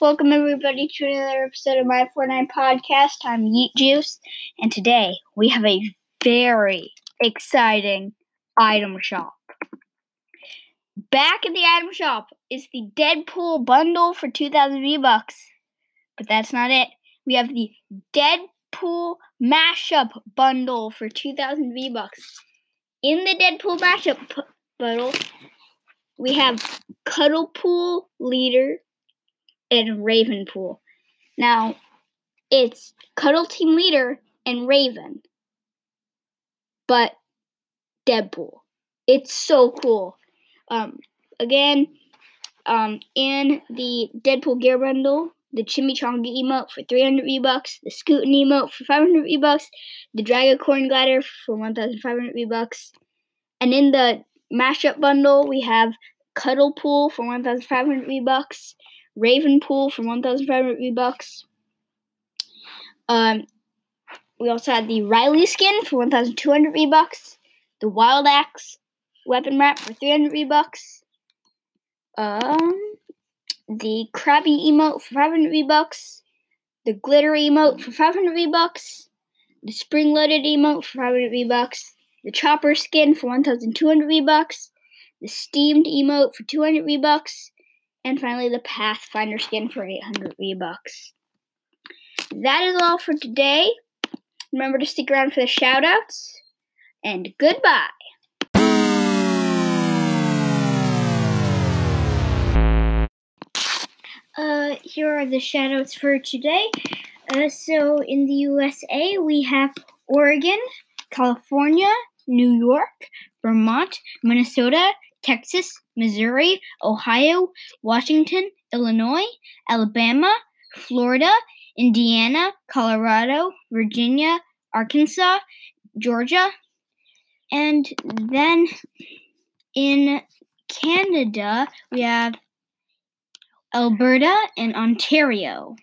Welcome everybody to another episode of my Fortnite podcast. I'm Yeet Juice, and today we have a very exciting item shop. Back in the item shop is the Deadpool bundle for 2,000 V-Bucks. But that's not it. We have the Deadpool mashup bundle for 2,000 V-Bucks. In the Deadpool mashup bundle, we have Cuddlepool Leader and Ravenpool. Now, it's Cuddle Team Leader and Raven, but Deadpool. It's so cool. Um, again, um, in the Deadpool gear bundle, the Chimichanga emote for 300 V-Bucks, the Scootin emote for 500 V-Bucks, the Dragacorn glider for 1,500 V-Bucks, and in the mashup bundle, we have Cuddle Pool for 1,500 V-Bucks, Ravenpool for 1,500 V-Bucks. Um, we also had the Riley skin for 1,200 V-Bucks, the Wild Axe weapon wrap for 300 V-Bucks, um, the Krabby emote for 500 V-Bucks, the Glitter emote for 500 V-Bucks, the Spring Loaded emote for 500 V-Bucks, the Chopper skin for 1,200 V-Bucks, the Steamed emote for 200 V-Bucks, and finally the Pathfinder skin for 800 V-Bucks. That is all for today. Remember to stick around for the shoutouts, and goodbye. Uh, here are the shoutouts for today. Uh, so in the USA, we have Oregon, California, New York, Vermont, Minnesota, Texas, Missouri, Ohio, Washington, Illinois, Alabama, Florida, Indiana, Colorado, Virginia, Arkansas, Georgia, and then in Canada, we have Alberta and Ontario.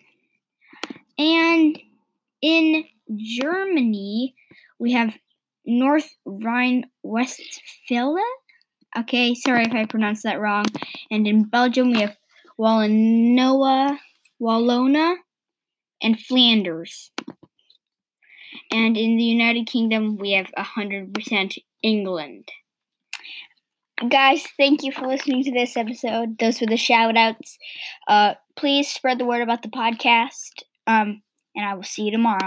And in Germany, we have North Rhine Westphalia. Okay, sorry if I pronounced that wrong. And in Belgium, we have Wallonia, Wallona, and Flanders. And in the United Kingdom, we have 100% England. Guys, thank you for listening to this episode. Those were the shout outs. Uh, please spread the word about the podcast. Um, and I will see you tomorrow.